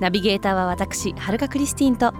ナビゲーターは私はるかクリスティンと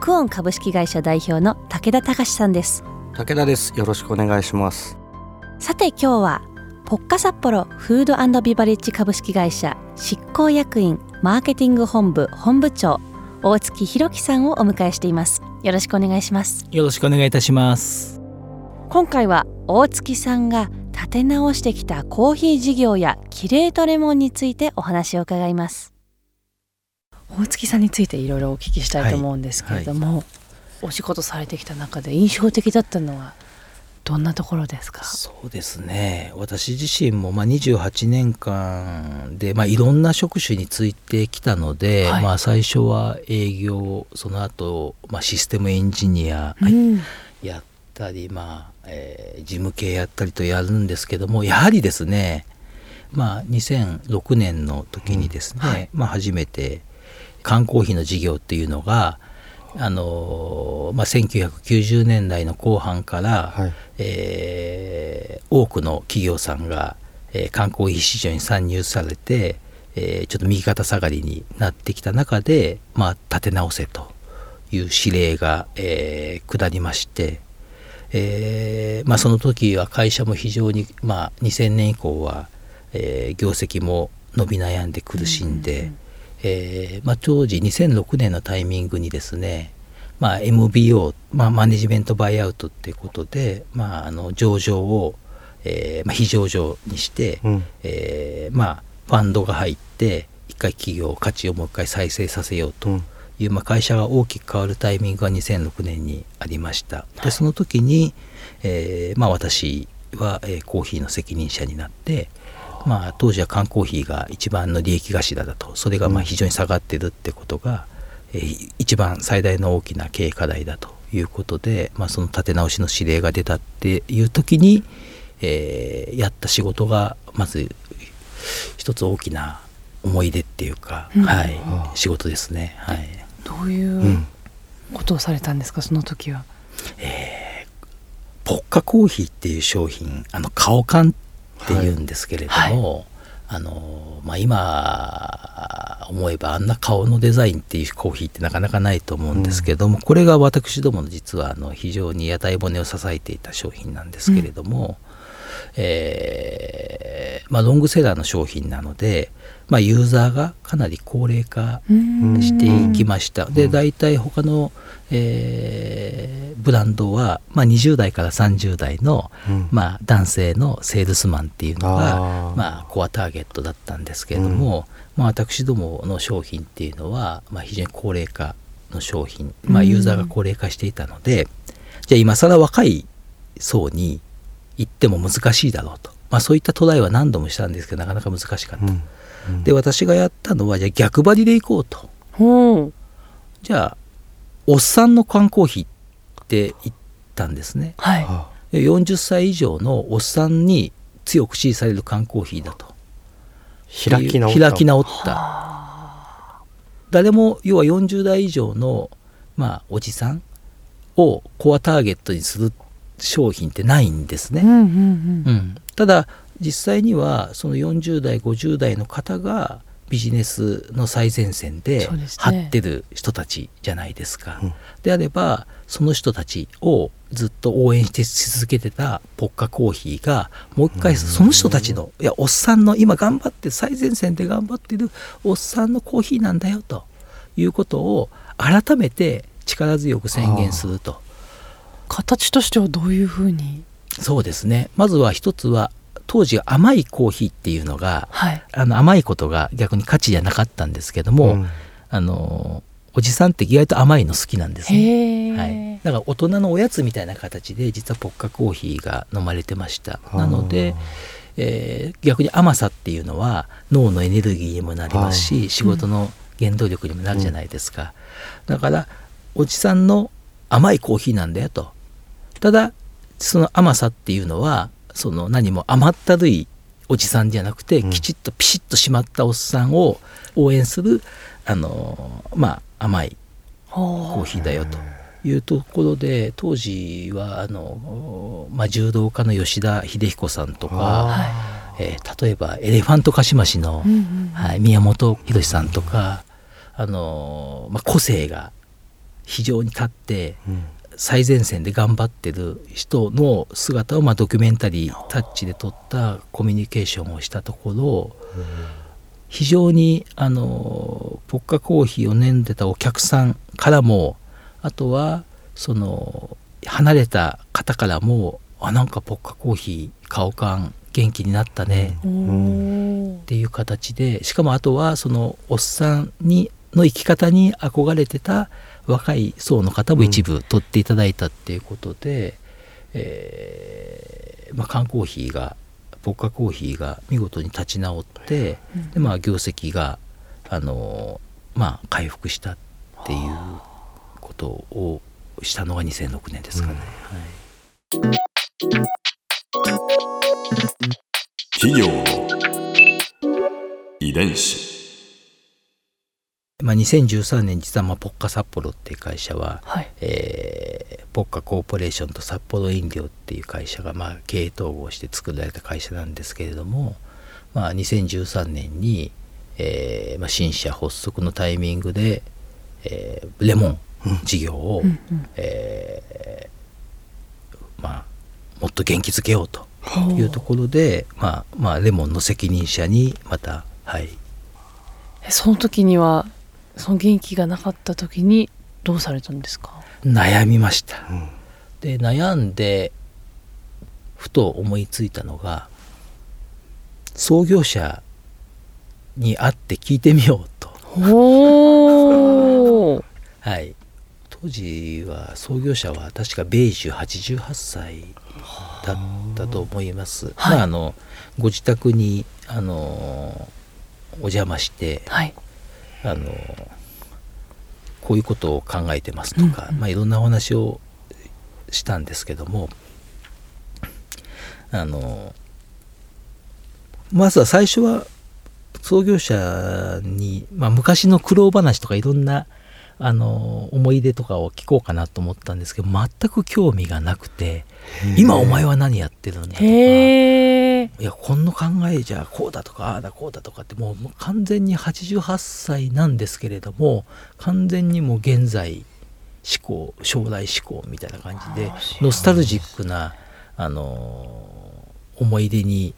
クオン株式会社代表の武田隆さんです。武田です。よろしくお願いします。さて今日はポッカ札幌フードビバレッジ株式会社執行役員マーケティング本部本部長大月弘樹さんをお迎えしています。よろしくお願いします。よろしくお願いいたします。今回は大月さんが立て直してきたコーヒー事業やキレートレモンについてお話を伺います大月さんについていろいろお聞きしたいと思うんですけれども、はい。はい、お仕事されてきた中で印象的だったのはどんなところですか？そうですね。私自身もまあ28年間で、まあ、いろんな職種についてきたので、はい、まあ、最初は営業その後、まあシステムエンジニア、うん、やったり、まあえー、事務系やったりとやるんですけどもやはりですね、まあ、2006年の時にですね、うんはい、まあ、初めて缶コーヒーの事業っていうのがあのまあ、1990年代の後半から、はい、えー、多くの企業さんが、えー、観光費市場に参入されて、えー、ちょっと右肩下がりになってきた中で、まあ、立て直せという指令が、えー、下りまして、えーまあ、その時は会社も非常に、まあ、2000年以降は、えー、業績も伸び悩んで苦しんで、うんうんうんえーまあ、当時2006年のタイミングにですね、まあ、MBO、まあ、マネジメントバイアウトっていうことで、まあ、あの上場を、えーまあ、非上場にして、うん、えー、まあ、ファンドが入って一回企業価値をもう一回再生させようという、うん、まあ、会社が大きく変わるタイミングが2006年にありました。でその時に、えーまあ、私は、えー、コーヒーの責任者になって、まあ、当時は缶コーヒーが一番の利益頭だと。それがまあ非常に下がってるってことが、うん、えー、一番最大の大きな経営課題だと。いうことで、まあ、その立て直しの指令が出たっていう時に、えー、やった仕事がまず一つ大きな思い出っていうか、うん、はい、仕事ですね。はい、どういうことをされたん。ですか、その時は。えー、ポッカコーヒーっていう商品あの顔缶っていうんですけれども、はい。あのまあ、今思えばあんな顔のデザインっていうコーヒーってなかなかないと思うんですけども、うん、これが私どもの実はあの非常に屋台骨を支えていた商品なんですけれども、うん、えー、まあ、ロングセラーの商品なので、まあ、ユーザーがかなり高齢化していきました。で大体他のえー、ブランドは、まあ、20代から30代の、うん、まあ、男性のセールスマンっていうのがまあ、コアターゲットだったんですけれども、うん、まあ、私どもの商品っていうのは、まあ、非常に高齢化の商品、まあ、ユーザーが高齢化していたので、うん、じゃあ今更若い層に行っても難しいだろうと、まあ、そういったトライは何度もしたんですけどなかなか難しかった。で私がやったのはじゃあ逆張りでいこうと。じゃあおっさんの缶コーヒーって言ったんですね、はい、40歳以上のおっさんに強く支持される缶コーヒーだと。開き直った。開き直った。誰も要は40代以上のまあおじさんをコアターゲットにする商品ってないんですね、うん、うんうん、ただ実際にはその40代50代の方がビジネスの最前線で張ってる人たちじゃないですか。で、ねうん、であればその人たちをずっと応援してし続けてたポッカコーヒーがもう一回その人たちのいやおっさんの今頑張って最前線で頑張ってるおっさんのコーヒーなんだよということを改めて力強く宣言すると。形としてはどういうふうに？そうですね。まずは一つは当時甘いコーヒーっていうのが、はい、あの甘いことが逆に価値じゃなかったんですけども、うん、あのおじさんって意外と甘いの好きなんですね、はい、だから大人のおやつみたいな形で実はポッカコーヒーが飲まれてました。なので、えー、逆に甘さっていうのは脳のエネルギーにもなりますし仕事の原動力にもなるじゃないですか、だからおじさんの甘いコーヒーなんだよとただその甘さっていうのはその何も甘ったるいおじさんじゃなくて、うん。きちっとピシッと締まったおっさんを応援するあのまあ甘いコーヒーだよというところで当時はあの、まあ、柔道家の吉田秀彦さんとか、あえー例えばエレファントカシマシの、うんうんはい、宮本浩次さんとか、あのまあ、個性が非常に立ってーうん最前線で頑張ってる人の姿を、まあ、ドキュメンタリータッチで撮ったコミュニケーションをしたところ非常にあのポッカコーヒーを飲んでたお客さんからもあとはその離れた方からも「あなんかポッカコーヒー顔感元気になったね」っていう形でしかもあとはそのおっさんにの生き方に憧れてた若い層の方も一部取っていただいたっていうことで、えーまあ、缶コーヒーがポッカコーヒーが見事に立ち直って、でまあ業績があのまあ回復したっていうことをしたのが2006年ですかね。はい。企業の遺伝子まあ、2013年実はまあポッカ札幌っていう会社ははい。えーポッカコーポレーションと札幌飲料っていう会社がまあ経営統合して作られた会社なんですけれども、まあ、2013年に、えーまあ、新社発足のタイミングで、えーレモン事業を、うんうん。えーまあ、もっと元気づけようというところで、まあまあ、レモンの責任者にまた、はい、えその時にはその元気がなかった時にどうされたんですか？悩みました。うん。で悩んでふと思いついたのが創業者に会って聞いてみようと、はい、当時は創業者は確か米寿88歳だったと思います、はい。まああのご自宅にあのお邪魔してはいあのこういうことを考えてますとか、うんうんまあ、いろんなお話をしたんですけどもあのまずは最初は創業者に、まあ、昔の苦労話とかいろんなあの思い出とかを聞こうかなと思ったんですけど全く興味がなくて「今お前は何やってるんだ」とか。いやこの考えじゃこうだとかああだこうだとかってもう完全に88歳なんですけれども完全にもう現在思考将来思考みたいな感じでノスタルジックな、あのー思い出に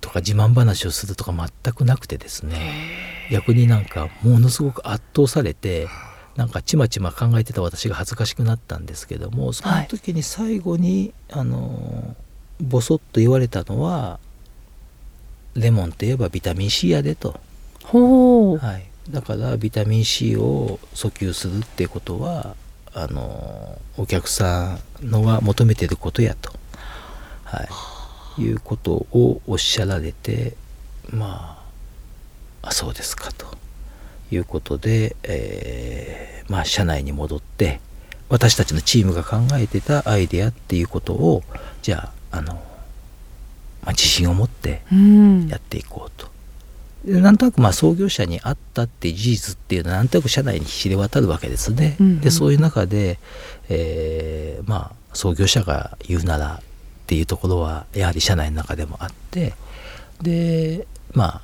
とか自慢話をするとか全くなくてですね逆になんかものすごく圧倒されてなんかちまちま考えてた私が恥ずかしくなったんですけどもその時に最後に、あのボソッと言われたのは「レモンといえばビタミン C やで」と、ほう。はい、だからビタミン C を訴求するってことはあのお客さんのが求めてることやと、はい、いうことをおっしゃられてまああそうですかと。いうことで、えーまあ社内に戻って私たちのチームが考えてたアイデアっていうことをじゃああの、まあ、自信を持ってうんやっていこうと。でなんとなくまあ創業者にあったっていう事実っていうのはなんとなく社内に知れ渡るわけですね。うんうんでそういう中で、えーまあ創業者が言うならっていうところはやはり社内の中でもあってでまあ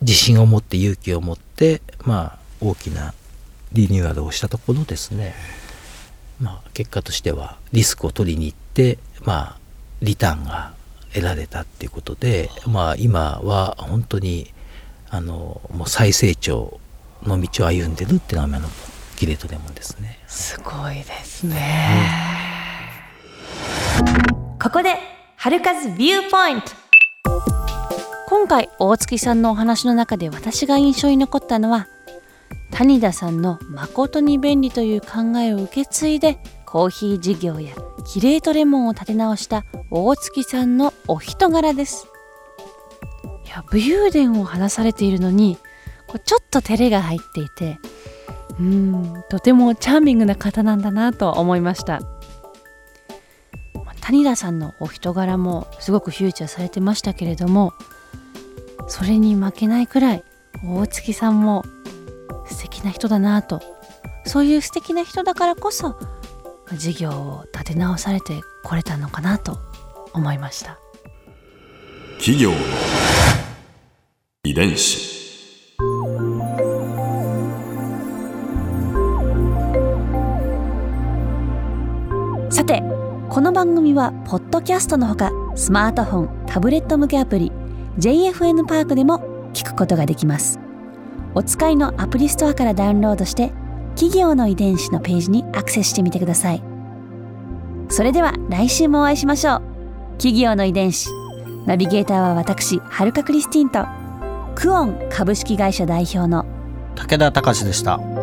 自信を持って勇気を持ってまあ大きなリニューアルをしたところですねまあ結果としてはリスクを取りに行ってまあリターンが得られたっていうことでまあ今は本当にあのもう再成長の道を歩んでるっていうのが今のギレートレモンですね。すごいですね、ここで春風ビューポイント。今回大月さんのお話の中で私が印象に残ったのは谷田さんの誠に便利という考えを受け継いでコーヒー事業やキレートレモンを立て直した大月さんのお人柄です。いや武勇伝を話されているのにこうちょっと照れが入っていてうんとてもチャーミングな方なんだなと思いました。谷田さんのお人柄もすごくフューチャーされてましたけれどもそれに負けないくらい大月さんも素敵な人だなとそういう素敵な人だからこそ事業を立て直されてこれたのかなと思いました。企業の遺伝子。さてこの番組はポッドキャストのほかスマートフォンタブレット向けアプリ JFN パークでも聞くことができます。お使いのアプリストアからダウンロードして企業の遺伝子のページにアクセスしてみてくださいそれでは来週もお会いしましょう。企業の遺伝子ナビゲーターは私はるかクリスティンとクオン株式会社代表の武田隆でした。